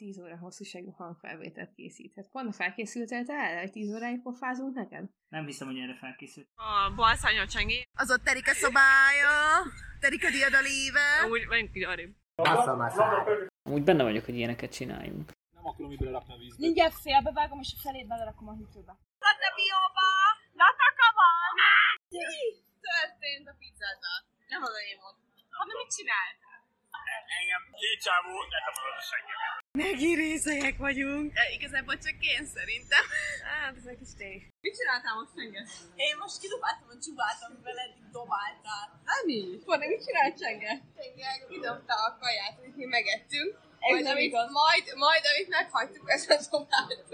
10 óra hosszúságú hangfelvételt készíthet. Pont felkészültél te erre, hogy 10 óráig pofázunk neked? Nem hiszem, hogy erre felkészült. A balszányol csengi. Az ott terik a szobája, terik a diadalíve. Úgy, menjünk így arrébb. Úgy benne vagyok, hogy ilyeneket csináljunk. Nem akarom így belerakni a vízbe. Mindjárt félbevágom, és a felét belerakom a hűtőbe. Latte bióba! Lataka van! Történt a pizzával. Nem az én volt. Hanem mit csináltál? Engem két csávó letapadott a seggemet. Megi részek vagyunk. E, igazából csak én szerintem. Hát, ez egy kis tény. Mit csináltál most Csenge? Én most kidobáltam a csubát, amivel eddig dobáltál. Ami? Forni, mit csinált Csenge? Csenge kidobta a kaját, amit mi megettünk. Majd, amit, majd, majd, amit meghagytuk, ezt a dobált.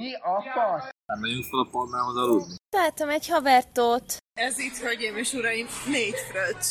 Mi a fasz? Nem megyünk fel a palmához aludni. Találtam egy havertót. Ez itt, hölgyeim és uraim, négy fröccs.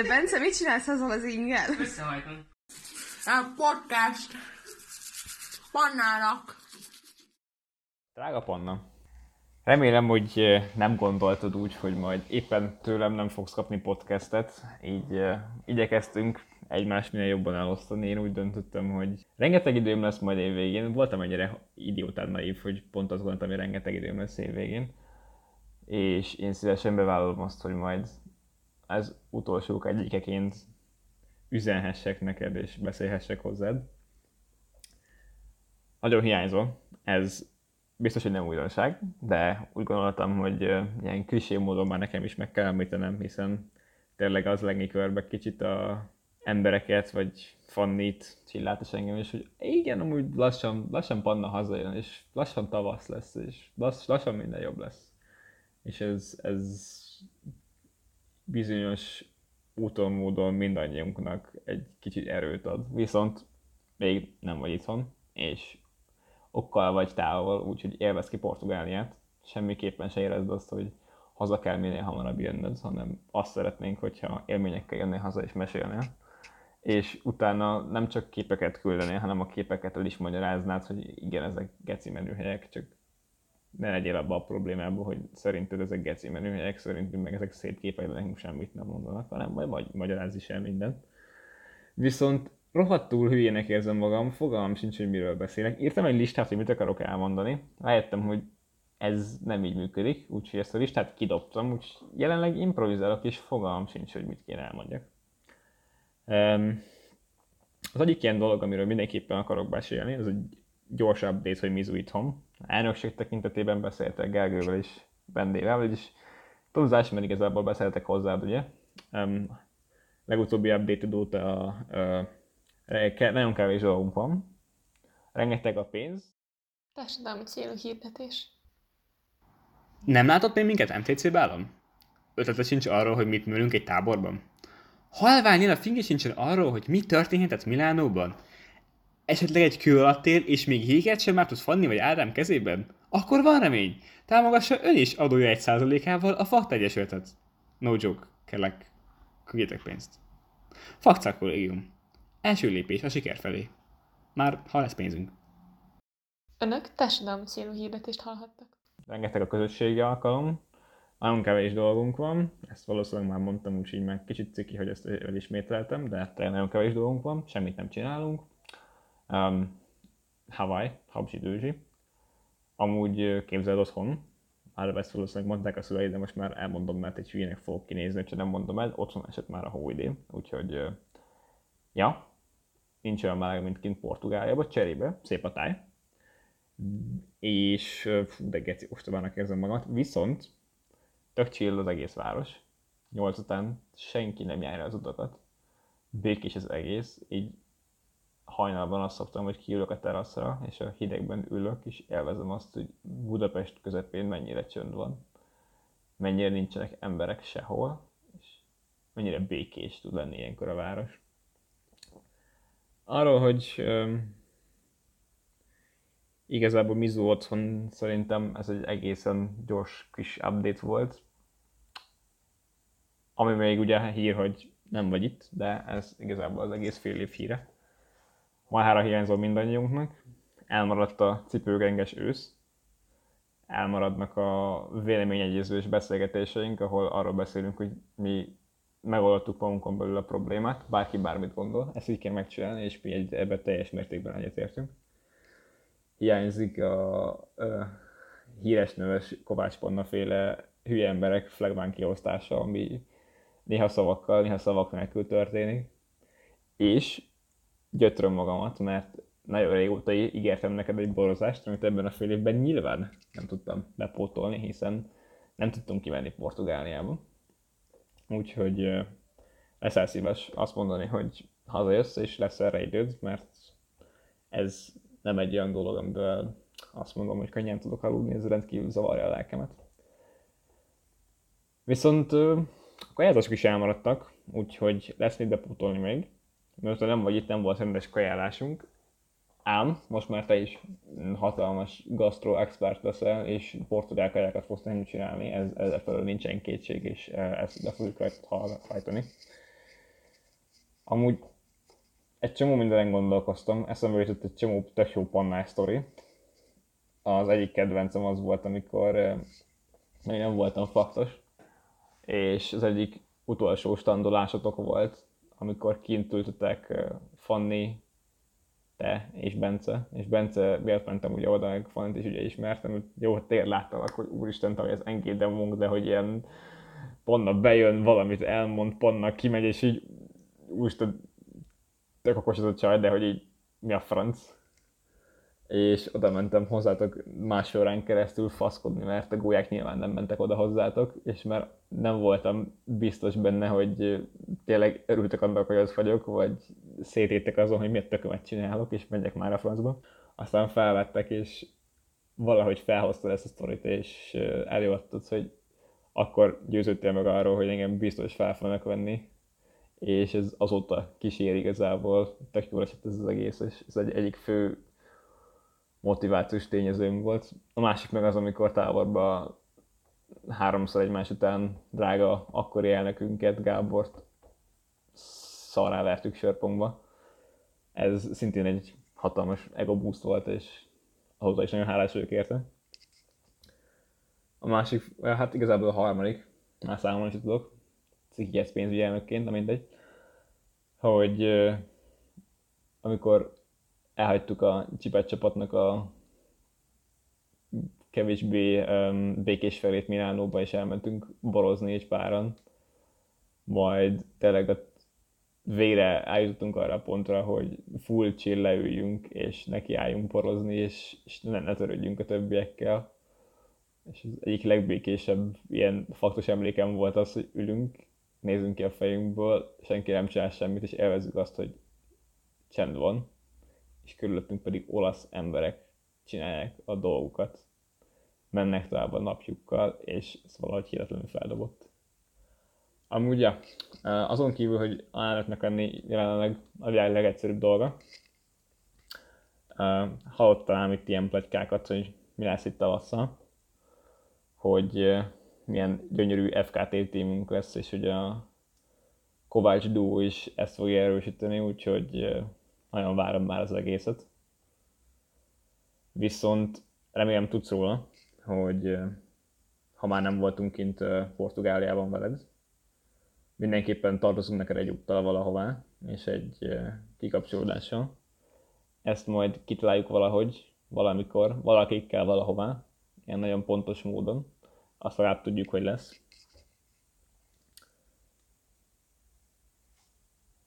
De Bence, mit csinálsz azzal az ingel? Összehajtom. A podcast. Pannának. Drága Panna, remélem, hogy nem gondoltad úgy, hogy majd éppen tőlem nem fogsz kapni podcastet, így uh, igyekeztünk egymást minél jobban elosztani. Én úgy döntöttem, hogy rengeteg időm lesz majd évvégén. Voltam ennyire idiótán naív, hogy pont azt gondoltam, hogy rengeteg időm lesz évvégén. És én szívesen bevállalom azt, hogy majd ez utolsók egyikeként üzenhessek neked és beszélhessek hozzád. Nagyon hiányzol, ez biztos, hogy nem újdonság, de úgy gondoltam, hogy ilyen klisé módon már nekem is meg kell említenem, hiszen tényleg az lengi körbe kicsit a embereket, vagy Fannit, Csillát és engem is, hogy igen, amúgy lassan, lassan Panna hazajön, és lassan tavasz lesz, és lass, lassan minden jobb lesz. És ez, ez bizonyos úton, módon mindannyiunknak egy kicsit erőt ad. Viszont még nem vagy itthon, és okkal vagy távol, úgyhogy élvez ki Portugáliát. Semmiképpen se érezd azt, hogy haza kell minél hamarabb jönnöd, hanem azt szeretnénk, hogyha élményekkel jönnél haza és mesélnél. És utána nem csak képeket küldenél, hanem a képeket el is magyaráznád, hogy igen, ezek geci menühelyek, csak ne legyél abban a problémában, hogy szerinted ezek geci menühelyek, szerintünk meg ezek szép képek, de nekünk semmit nem mondanak, hanem majd magy- magyarázz is el mindent. Viszont rohadtul hülyének érzem magam, fogalmam sincs, hogy miről beszélek. Írtam egy listát, hogy mit akarok elmondani. Rájöttem, hogy ez nem így működik, úgyhogy ezt a listát kidobtam, úgyhogy jelenleg improvizálok, és fogalmam sincs, hogy mit kéne elmondjak. Um, az egyik ilyen dolog, amiről mindenképpen akarok beszélni, ez egy gyors update, hogy Mizu itthon. Elnökség tekintetében beszéltek Gergővel és Bendével, vagyis túlzás, mert igazából beszéltek hozzád, ugye? Um, legutóbbi update óta uh, nagyon kevés dolgunk van. Rengeteg a pénz. Társadalmi célú hirdetés. Nem látott még minket MTC-be állom? Ötlete sincs arról, hogy mit műlünk egy táborban? Halványnél a fingja sincsen arról, hogy mi történhetett Milánóban? Esetleg egy kő alatt él, és még jéget sem már tud Fanni vagy Ádám kezében? Akkor van remény! Támogassa ön is adója egy százalékával a Fakt Egyesületet. No joke, kellek. Küldjetek pénzt. Fakcák kollégium. Első lépés a siker felé. Már ha lesz pénzünk. Önök társadalmi célú hirdetést hallhattak. rengeteg a közösségi alkalom, nagyon kevés dolgunk van, ezt valószínűleg már mondtam, úgyhogy már kicsit ciki, hogy ezt elismételtem, de tényleg nagyon kevés dolgunk van, semmit nem csinálunk. Um, Hawaii, Habsi Dőzsi. Amúgy képzeld otthon, már ezt valószínűleg mondták a szüleid, de most már elmondom, mert egy hülyének fogok kinézni, ha nem mondom el, otthon esett már a hóidén, úgyhogy ö, ja, nincs olyan meleg, mint kint Portugáliában, cserébe, szép a táj, és fú, de geci ostobának érzem magamat, viszont tök chill az egész város, nyolc után senki nem járja az utakat, békés az egész, így hajnalban azt szoktam, hogy kiülök a teraszra, és a hidegben ülök, és élvezem azt, hogy Budapest közepén mennyire csönd van, mennyire nincsenek emberek sehol, és mennyire békés tud lenni ilyenkor a város. Arról, hogy öm, Igazából Mizu otthon szerintem ez egy egészen gyors kis update volt. Ami még ugye hír, hogy nem vagy itt, de ez igazából az egész fél év híre. Mahára hiányzol mindannyiunknak. Elmaradt a cipőgenges ősz. Elmaradnak a véleményegyezős beszélgetéseink, ahol arról beszélünk, hogy mi megoldottuk magunkon belül a problémát, bárki bármit gondol, ezt így kell megcsinálni, és mi egy, ebben teljes mértékben egyetértünk. Hiányzik a, a híres neves Kovács Panna féle hülye emberek flagmán kiosztása, ami néha szavakkal, néha szavak nélkül történik. És gyötröm magamat, mert nagyon régóta ígértem neked egy borozást, amit ebben a fél évben nyilván nem tudtam bepótolni, hiszen nem tudtunk kivenni Portugáliába. Úgyhogy leszel szíves azt mondani, hogy hazajössz és lesz erre időd, mert ez nem egy olyan dolog, amivel azt mondom, hogy könnyen tudok aludni, ez rendkívül zavarja a lelkemet. Viszont a kajázások is elmaradtak, úgyhogy lesz mit bepótolni még. Mert nem vagy itt, nem volt rendes kajálásunk. Ám, most már te is hatalmas gastro expert leszel, és portugál kajákat fogsz nekünk csinálni, ez, ezzel felől nincsen kétség, és ezt le fogjuk hajtani. Amúgy egy csomó mindenen gondolkoztam, eszembe jutott egy csomó tök jó pannás sztori. Az egyik kedvencem az volt, amikor még nem voltam faktos, és az egyik utolsó standolásotok volt, amikor kint ültetek Fanni, te és Bence, és Bence miatt mentem ugye oda, meg Fannit is ugye ismertem, hogy jó, tényleg láttalak, hogy úristen, hogy ez engédemunk, de hogy ilyen Panna bejön, valamit elmond, Panna kimegy, és így úristen, tök okos az a csaj, de hogy így mi a franc. És oda mentem hozzátok más órán keresztül faszkodni, mert a gólyák nyilván nem mentek oda hozzátok, és mert nem voltam biztos benne, hogy tényleg örültek annak, hogy az vagyok, vagy szététek azon, hogy miért tökömet csinálok, és megyek már a francba. Aztán felvettek, és valahogy felhoztad ezt a sztorit, és előadtad, hogy akkor győződtél meg arról, hogy engem biztos fel fognak venni, és ez azóta kísér igazából, tök jól esett ez az egész, és ez egy egyik fő motivációs tényezőm volt. A másik meg az, amikor táborba háromszor egymás után drága akkori elnökünket, Gábort szarrá vertük sörpongba. Ez szintén egy hatalmas ego boost volt, és ahhoz is nagyon hálás vagyok érte. A másik, hát igazából a harmadik, már számolni is tudok, pénzügyi elnökként, de mindegy, hogy amikor elhagytuk a csipet csapatnak a kevésbé um, békés felét Milánóba, és elmentünk borozni egy páran. Majd tényleg a végre eljutottunk arra a pontra, hogy full chill leüljünk, és nekiálljunk borozni, és, és ne, ne törődjünk a többiekkel. És az egyik legbékésebb ilyen faktos emlékem volt az, hogy ülünk, nézünk ki a fejünkből, senki nem csinál semmit, és élvezzük azt, hogy csend van, és körülöttünk pedig olasz emberek csinálják a dolgukat mennek tovább a napjukkal, és ez valahogy hihetetlenül feldobott. Amúgy, ja, azon kívül, hogy elnöknek lenni jelenleg a világ legegyszerűbb dolga, hallottam itt ilyen pletykákat, hogy mi lesz itt tavasszal, hogy milyen gyönyörű FKT tímünk lesz, és hogy a Kovács Duo is ezt fogja erősíteni, úgyhogy nagyon várom már az egészet. Viszont remélem tudsz róla, hogy ha már nem voltunk kint Portugáliában veled, mindenképpen tartozunk neked egy úttal valahová, és egy kikapcsolódással. Ezt majd kitaláljuk valahogy, valamikor, valakikkel valahová, ilyen nagyon pontos módon. Azt legalább tudjuk, hogy lesz.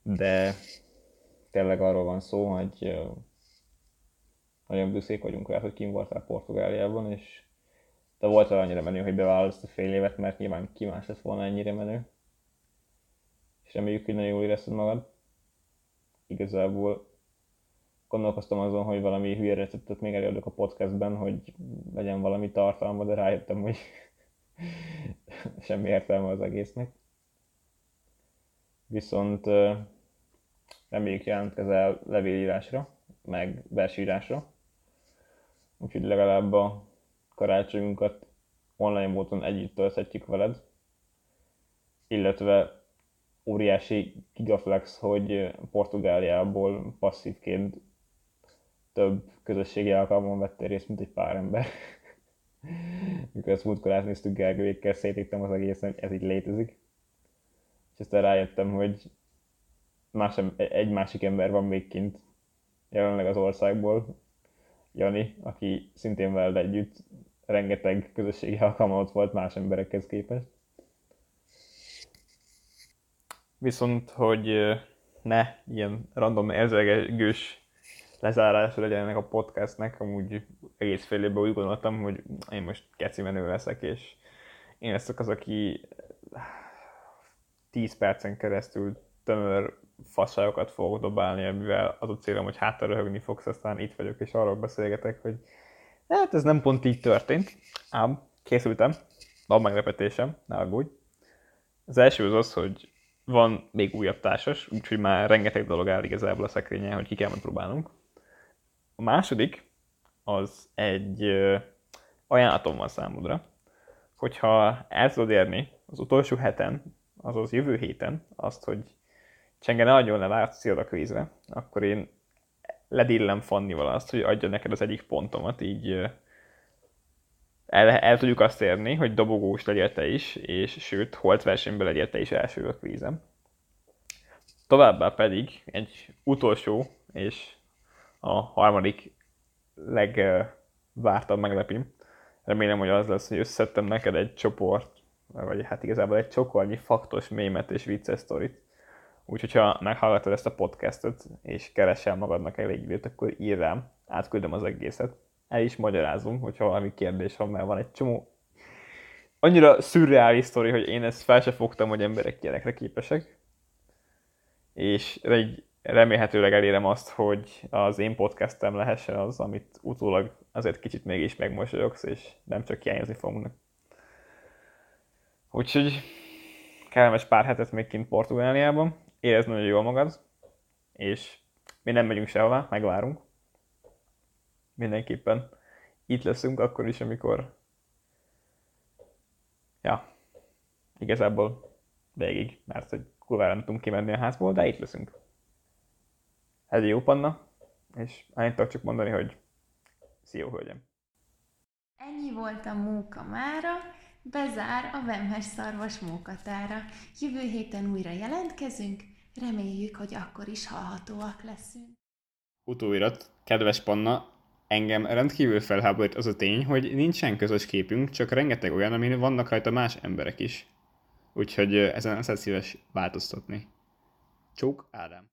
De tényleg arról van szó, hogy nagyon büszkék vagyunk rá, hogy kim voltál Portugáliában, és de volt olyan annyira menő, hogy bevállalod a fél évet, mert nyilván ki más lett volna ennyire menő. És reméljük, hogy nagyon jól érezted magad. Igazából gondolkoztam azon, hogy valami hülye receptet még előadok a podcastben, hogy legyen valami tartalma, de rájöttem, hogy semmi értelme az egésznek. Viszont reméljük jelentkezel levélírásra, meg versírásra úgyhogy legalább a karácsonyunkat online módon együtt tölthetjük veled, illetve óriási gigaflex, hogy Portugáliából passzívként több közösségi alkalmon vettél részt, mint egy pár ember. Mikor ezt múltkor átnéztük Gergőjékkel, szétíttem az egészen, hogy ez így létezik. És aztán rájöttem, hogy más, egy másik ember van még kint jelenleg az országból, Jani, aki szintén veled együtt rengeteg közösségi alkalmat volt más emberekhez képest. Viszont, hogy ne ilyen random érzelgős lezárása legyen ennek a podcastnek, amúgy egész fél évben úgy gondoltam, hogy én most keci menő leszek, és én leszek az, aki 10 percen keresztül tömör fasságokat fogok dobálni, amivel az a célom, hogy hátra röhögni fogsz, aztán itt vagyok, és arról beszélgetek, hogy hát ez nem pont így történt, ám készültem, van meglepetésem, ne aggódj. Az első az az, hogy van még újabb társas, úgyhogy már rengeteg dolog áll igazából a szekrényen, hogy ki kell próbálnunk. A második az egy ajánlatom van számodra, hogyha el tudod érni az utolsó heten, azaz jövő héten azt, hogy Csenge ne adjon le látszód a kvízre, akkor én ledillem Fannival azt, hogy adja neked az egyik pontomat, így el, el tudjuk azt érni, hogy dobogós legyél te is, és sőt, holt versenyben legyél te is első a kvízem. Továbbá pedig egy utolsó és a harmadik legvártabb meglepim. Remélem, hogy az lesz, hogy összettem neked egy csoport, vagy hát igazából egy csokornyi faktos mémet és vicces sztorit. Úgyhogy ha meghallgatod ezt a podcastot, és keresel magadnak elég időt, akkor ír rám, átküldöm az egészet. El is magyarázom, hogyha valami kérdés van, mert van egy csomó annyira szürreális sztori, hogy én ezt fel se fogtam, hogy emberek ilyenekre képesek. És egy remélhetőleg elérem azt, hogy az én podcastem lehessen az, amit utólag azért kicsit mégis megmosolyogsz, és nem csak hiányozni fognak. Úgyhogy kellemes pár hetet még kint Portugáliában, érezd nagyon jól magad, és mi nem megyünk sehová, megvárunk. Mindenképpen itt leszünk akkor is, amikor ja, igazából végig, mert hogy kurvára nem tudunk kimenni a házból, de itt leszünk. Ez jó panna, és annyit tudok csak mondani, hogy szia, hölgyem! Ennyi volt a móka mára, bezár a Vemhes szarvas mókatára. Jövő héten újra jelentkezünk, reméljük, hogy akkor is hallhatóak leszünk. Utóirat, kedves Panna, engem rendkívül felháborít az a tény, hogy nincsen közös képünk, csak rengeteg olyan, amin vannak rajta más emberek is. Úgyhogy ezen lesz szíves változtatni. Csók Ádám.